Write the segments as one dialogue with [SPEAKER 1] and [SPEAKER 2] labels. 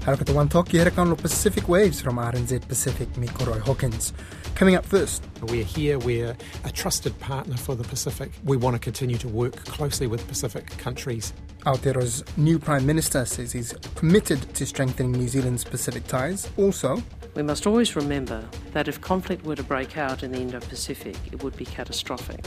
[SPEAKER 1] Harakata Wantoki Herakan Pacific Waves from RNZ Pacific Miko Roy Hawkins. Coming up first.
[SPEAKER 2] We're here, we're a trusted partner for the Pacific. We want to continue to work closely with Pacific countries.
[SPEAKER 1] Aotearoa's new Prime Minister says he's committed to strengthening New Zealand's Pacific ties. Also,
[SPEAKER 3] we must always remember that if conflict were to break out in the Indo Pacific, it would be catastrophic.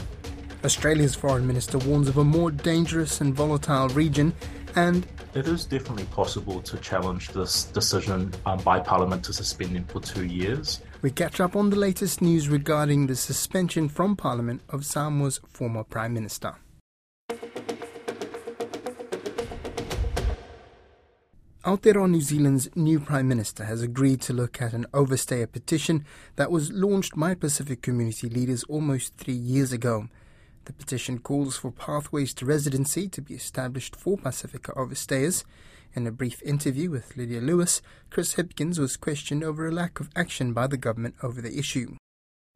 [SPEAKER 1] Australia's Foreign Minister warns of a more dangerous and volatile region and
[SPEAKER 4] it is definitely possible to challenge this decision um, by Parliament to suspend him for two years.
[SPEAKER 1] We catch up on the latest news regarding the suspension from Parliament of Samoa's former Prime Minister. Aotearoa New Zealand's new Prime Minister has agreed to look at an overstayer petition that was launched by Pacific community leaders almost three years ago. The petition calls for pathways to residency to be established for Pacifica overstayers. In a brief interview with Lydia Lewis, Chris Hipkins was questioned over a lack of action by the government over the issue.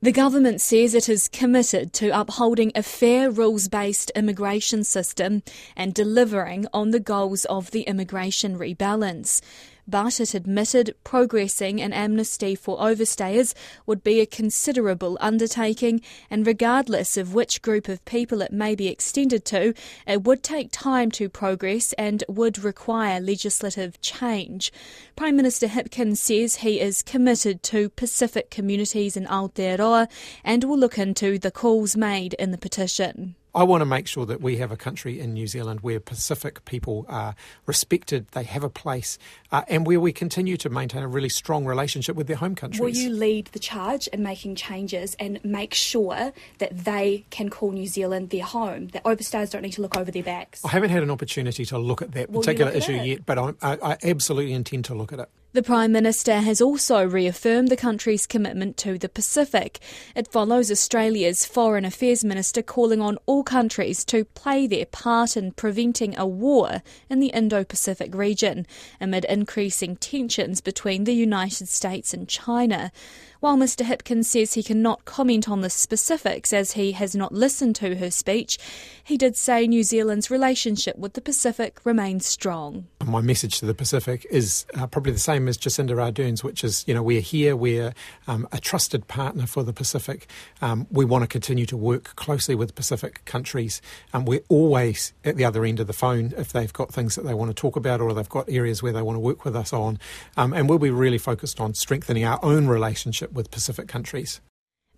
[SPEAKER 5] The government says it is committed to upholding a fair rules based immigration system and delivering on the goals of the immigration rebalance but it admitted progressing an amnesty for overstayers would be a considerable undertaking, and regardless of which group of people it may be extended to, it would take time to progress and would require legislative change. Prime Minister Hipkins says he is committed to Pacific communities in Aotearoa and will look into the calls made in the petition.
[SPEAKER 2] I want to make sure that we have a country in New Zealand where Pacific people are respected, they have a place, uh, and where we continue to maintain a really strong relationship with their home countries.
[SPEAKER 5] Will you lead the charge in making changes and make sure that they can call New Zealand their home, that overstayers don't need to look over their backs?
[SPEAKER 2] I haven't had an opportunity to look at that
[SPEAKER 5] Will
[SPEAKER 2] particular
[SPEAKER 5] at
[SPEAKER 2] issue
[SPEAKER 5] it?
[SPEAKER 2] yet, but I, I absolutely intend to look at it.
[SPEAKER 5] The Prime Minister has also reaffirmed the country's commitment to the Pacific. It follows Australia's Foreign Affairs Minister calling on all countries to play their part in preventing a war in the Indo Pacific region amid increasing tensions between the United States and China. While Mr Hipkins says he cannot comment on the specifics as he has not listened to her speech, he did say New Zealand's relationship with the Pacific remains strong.
[SPEAKER 2] My message to the Pacific is uh, probably the same as Jacinda Ardern's, which is, you know, we're here, we're um, a trusted partner for the Pacific. Um, we want to continue to work closely with Pacific countries. Um, we're always at the other end of the phone if they've got things that they want to talk about or they've got areas where they want to work with us on. Um, and we'll be really focused on strengthening our own relationship with Pacific countries.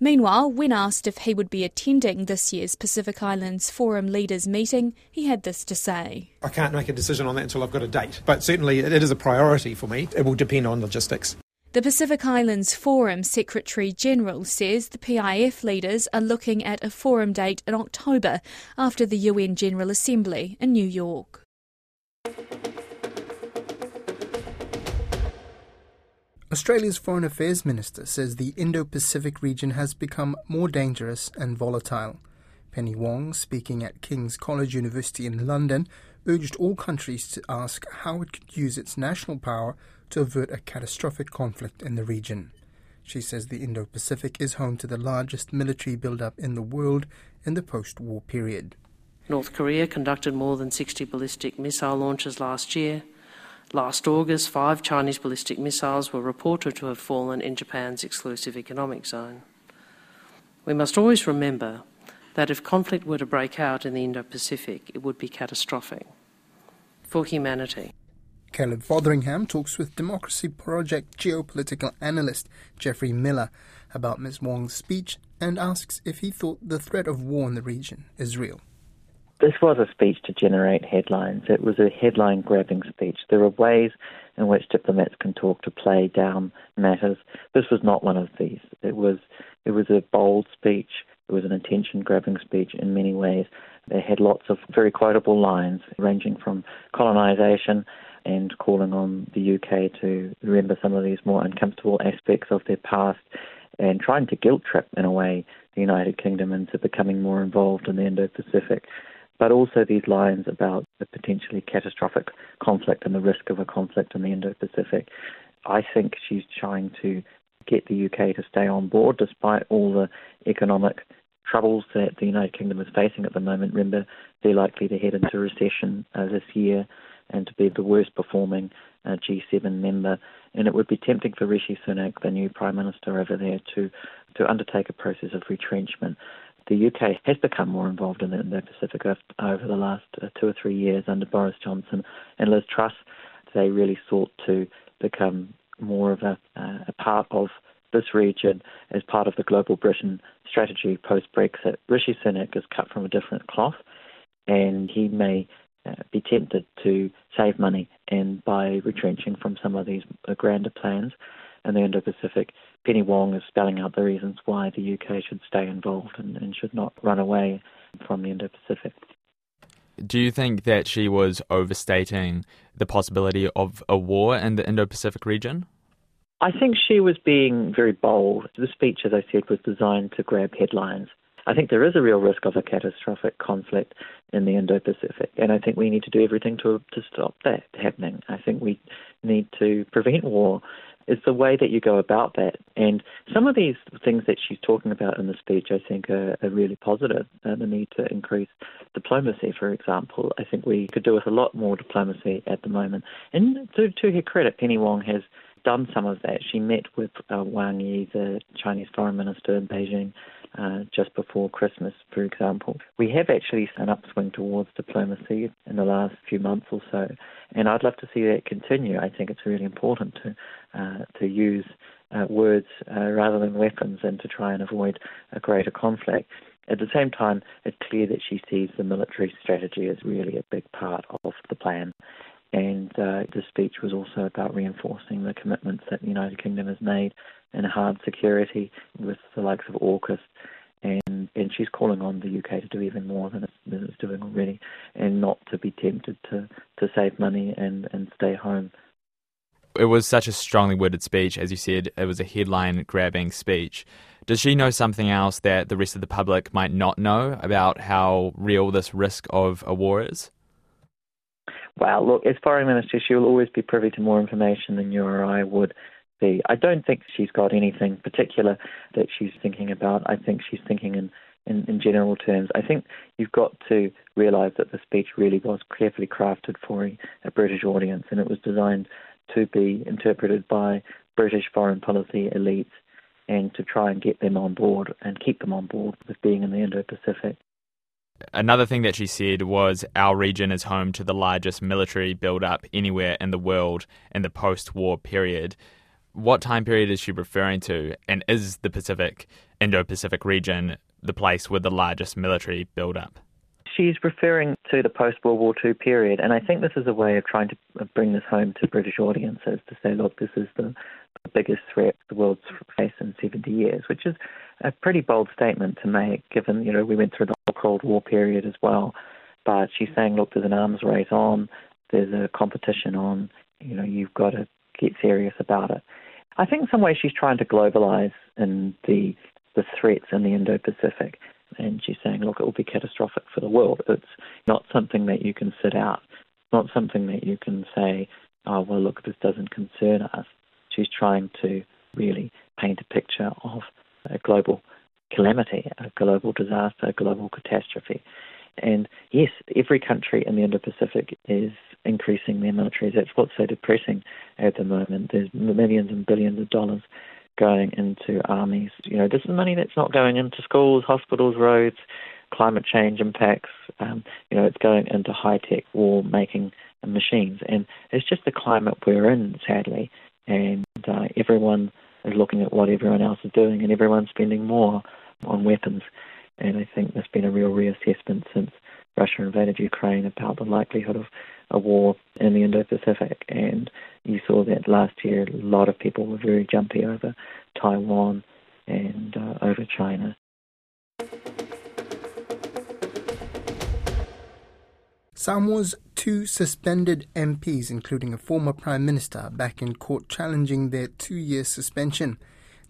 [SPEAKER 5] Meanwhile, when asked if he would be attending this year's Pacific Islands Forum Leaders meeting, he had this to say.
[SPEAKER 2] I can't make a decision on that until I've got a date, but certainly it is a priority for me. It will depend on logistics.
[SPEAKER 5] The Pacific Islands Forum Secretary General says the PIF leaders are looking at a forum date in October after the UN General Assembly in New York.
[SPEAKER 1] Australia's Foreign Affairs Minister says the Indo Pacific region has become more dangerous and volatile. Penny Wong, speaking at King's College University in London, urged all countries to ask how it could use its national power to avert a catastrophic conflict in the region. She says the Indo Pacific is home to the largest military buildup in the world in the post war period.
[SPEAKER 3] North Korea conducted more than 60 ballistic missile launches last year Last August, five Chinese ballistic missiles were reported to have fallen in Japan's exclusive economic zone. We must always remember that if conflict were to break out in the Indo Pacific, it would be catastrophic for humanity.
[SPEAKER 1] Caleb Fotheringham talks with Democracy Project geopolitical analyst Geoffrey Miller about Ms. Wong's speech and asks if he thought the threat of war in the region is real.
[SPEAKER 6] This was a speech to generate headlines. It was a headline grabbing speech. There are ways in which diplomats can talk to play down matters. This was not one of these. It was it was a bold speech. It was an attention grabbing speech in many ways. It had lots of very quotable lines ranging from colonisation and calling on the UK to remember some of these more uncomfortable aspects of their past and trying to guilt trip in a way the United Kingdom into becoming more involved in the Indo-Pacific but also these lines about the potentially catastrophic conflict and the risk of a conflict in the Indo Pacific. I think she's trying to get the UK to stay on board despite all the economic troubles that the United Kingdom is facing at the moment. Remember, they're likely to head into recession uh, this year. and to be the worst performing uh, G7 member. And it would be tempting for Rishi Sunak, the new Prime Minister over there, to, to undertake a process of retrenchment. The UK has become more involved in the Indo-Pacific over the last uh, two or three years under Boris Johnson and Liz Truss. They really sought to become more of a, uh, a part of this region as part of the global Britain strategy post Brexit. Rishi Sunak is cut from a different cloth, and he may uh, be tempted to save money and by retrenching from some of these grander plans in the Indo-Pacific. Penny Wong is spelling out the reasons why the UK should stay involved and, and should not run away from the Indo-Pacific.
[SPEAKER 7] Do you think that she was overstating the possibility of a war in the Indo Pacific region?
[SPEAKER 6] I think she was being very bold. The speech, as I said, was designed to grab headlines. I think there is a real risk of a catastrophic conflict in the Indo Pacific, and I think we need to do everything to, to stop that happening. I think we need to prevent war. It's the way that you go about that. And some of these things that she's talking about in the speech, I think, are, are really positive. Uh, the need to increase diplomacy, for example. I think we could do with a lot more diplomacy at the moment. And to, to her credit, Penny Wong has done some of that. She met with uh, Wang Yi, the Chinese foreign minister in Beijing, uh, just before Christmas, for example. We have actually an upswing towards diplomacy in the last few months or so, and I'd love to see that continue. I think it's really important to uh, to use uh, words uh, rather than weapons and to try and avoid a greater conflict. At the same time, it's clear that she sees the military strategy as really a big part of the plan. And uh, the speech was also about reinforcing the commitments that the United Kingdom has made in hard security with the likes of AUKUS. And, and she's calling on the UK to do even more than it's, than it's doing already and not to be tempted to, to save money and, and stay home.
[SPEAKER 7] It was such a strongly worded speech. As you said, it was a headline grabbing speech. Does she know something else that the rest of the public might not know about how real this risk of a war is?
[SPEAKER 6] Well, look, as foreign minister, she will always be privy to more information than you or I would be. I don't think she's got anything particular that she's thinking about. I think she's thinking in, in, in general terms. I think you've got to realise that the speech really was carefully crafted for a, a British audience, and it was designed to be interpreted by British foreign policy elites and to try and get them on board and keep them on board with being in the Indo Pacific.
[SPEAKER 7] Another thing that she said was our region is home to the largest military build-up anywhere in the world in the post-war period. What time period is she referring to? And is the Pacific, Indo-Pacific region the place with the largest military build-up?
[SPEAKER 6] She's referring to the post-World War II period, and I think this is a way of trying to bring this home to British audiences to say, look, this is the, biggest threat the world's faced in 70 years, which is a pretty bold statement to make, given you know we went through the Cold War period as well. But she's saying, look, there's an arms race on, there's a competition on, you know, you've got to get serious about it. I think in some ways she's trying to globalize in the the threats in the Indo-Pacific, and she's saying, look, it will be catastrophic for the world. It's not something that you can sit out. Not something that you can say, oh well, look, this doesn't concern us. She's trying to really paint a picture of a global calamity, a global disaster, a global catastrophe. And yes, every country in the Indo-Pacific is increasing their militaries. That's what's so depressing at the moment. There's millions and billions of dollars going into armies. You know, this is money that's not going into schools, hospitals, roads, climate change impacts. Um, you know, it's going into high-tech war-making machines, and it's just the climate we're in, sadly. And uh, everyone is looking at what everyone else is doing, and everyone's spending more on weapons. And I think there's been a real reassessment since Russia invaded Ukraine about the likelihood of a war in the Indo Pacific. And you saw that last year, a lot of people were very jumpy over Taiwan and uh, over China.
[SPEAKER 1] Samoa's two suspended MPs, including a former Prime Minister, back in court challenging their two year suspension.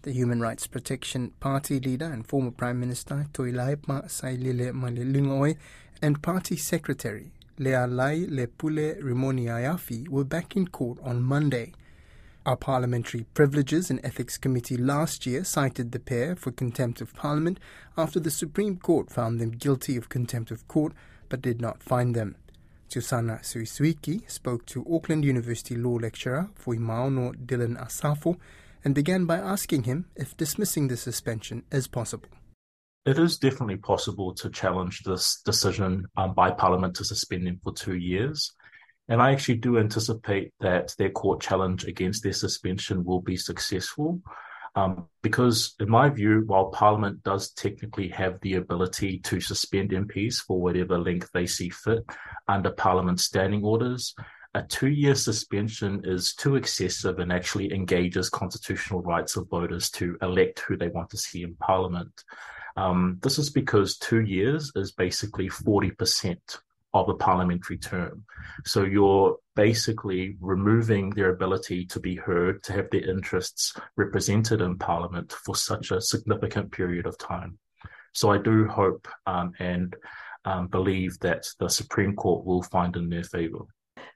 [SPEAKER 1] The Human Rights Protection Party leader and former Prime Minister Tuilaepa Sailele Malielegaoi and Party Secretary Lealai Lepule Rimoni Ayafi were back in court on Monday. Our Parliamentary Privileges and Ethics Committee last year cited the pair for contempt of Parliament after the Supreme Court found them guilty of contempt of court but did not find them. Susana Suisuiki spoke to Auckland University law lecturer Fuimaono Dylan Asafo and began by asking him if dismissing the suspension is possible.
[SPEAKER 4] It is definitely possible to challenge this decision um, by Parliament to suspend him for two years. And I actually do anticipate that their court challenge against their suspension will be successful. Um, because, in my view, while Parliament does technically have the ability to suspend MPs for whatever length they see fit under Parliament standing orders, a two year suspension is too excessive and actually engages constitutional rights of voters to elect who they want to see in Parliament. Um, this is because two years is basically 40% of a parliamentary term. So you're basically removing their ability to be heard, to have their interests represented in Parliament for such a significant period of time. So I do hope um, and um, believe that the Supreme Court will find in their favour.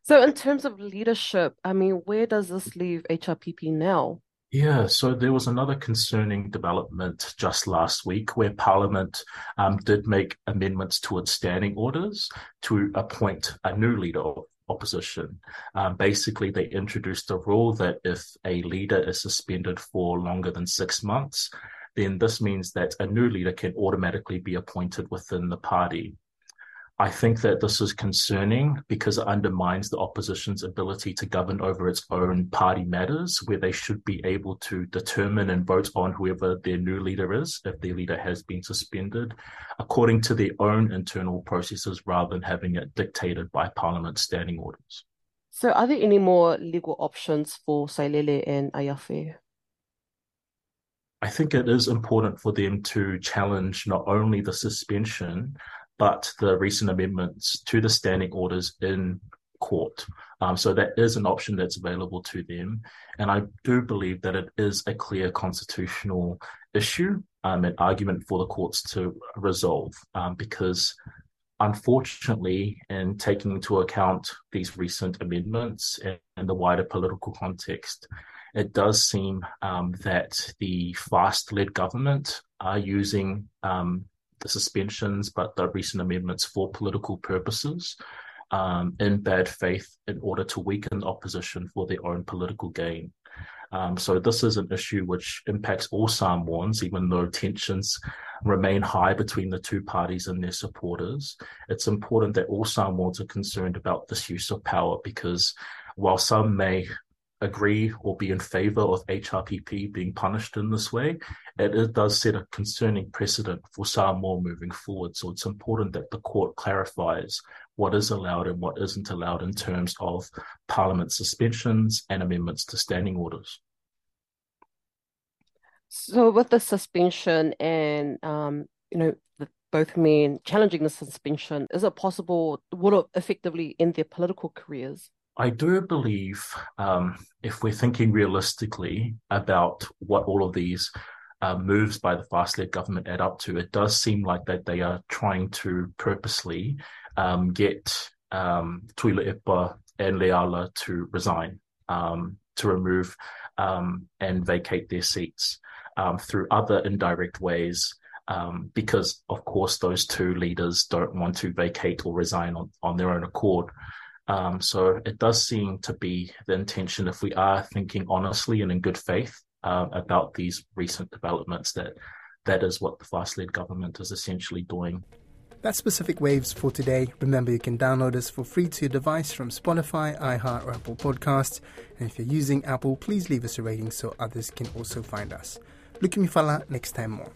[SPEAKER 8] So, in terms of leadership, I mean, where does this leave HRPP now?
[SPEAKER 4] Yeah, so there was another concerning development just last week where Parliament um, did make amendments to its standing orders to appoint a new leader of opposition. Um, basically, they introduced a rule that if a leader is suspended for longer than six months, then this means that a new leader can automatically be appointed within the party. I think that this is concerning because it undermines the opposition's ability to govern over its own party matters, where they should be able to determine and vote on whoever their new leader is, if their leader has been suspended, according to their own internal processes rather than having it dictated by Parliament's standing orders.
[SPEAKER 8] So, are there any more legal options for Sailele and Aiafi?
[SPEAKER 4] I think it is important for them to challenge not only the suspension, but the recent amendments to the standing orders in court. Um, so that is an option that's available to them. And I do believe that it is a clear constitutional issue, um, an argument for the courts to resolve, um, because unfortunately, in taking into account these recent amendments and, and the wider political context, it does seem um, that the FAST led government are using um, the suspensions, but the recent amendments for political purposes um, in bad faith in order to weaken opposition for their own political gain. Um, so this is an issue which impacts all Samoans, even though tensions remain high between the two parties and their supporters. It's important that all Samoans are concerned about this use of power because while some may agree or be in favor of HRPP being punished in this way, it, it does set a concerning precedent for Samoa moving forward. So it's important that the court clarifies what is allowed and what isn't allowed in terms of parliament suspensions and amendments to standing orders.
[SPEAKER 8] So with the suspension and um, you know the, both men challenging the suspension, is it possible would it effectively end their political careers?
[SPEAKER 4] I do believe, um, if we're thinking realistically about what all of these uh, moves by the fast-led government add up to, it does seem like that they are trying to purposely um, get um, Tuilaepa and Leala to resign, um, to remove um, and vacate their seats um, through other indirect ways. Um, because, of course, those two leaders don't want to vacate or resign on, on their own accord. Um, so it does seem to be the intention, if we are thinking honestly and in good faith uh, about these recent developments, that that is what the fast-led government is essentially doing.
[SPEAKER 1] That's Pacific Waves for today. Remember, you can download us for free to your device from Spotify, iHeart, or Apple Podcasts. And if you're using Apple, please leave us a rating so others can also find us. Look at me fala next time more.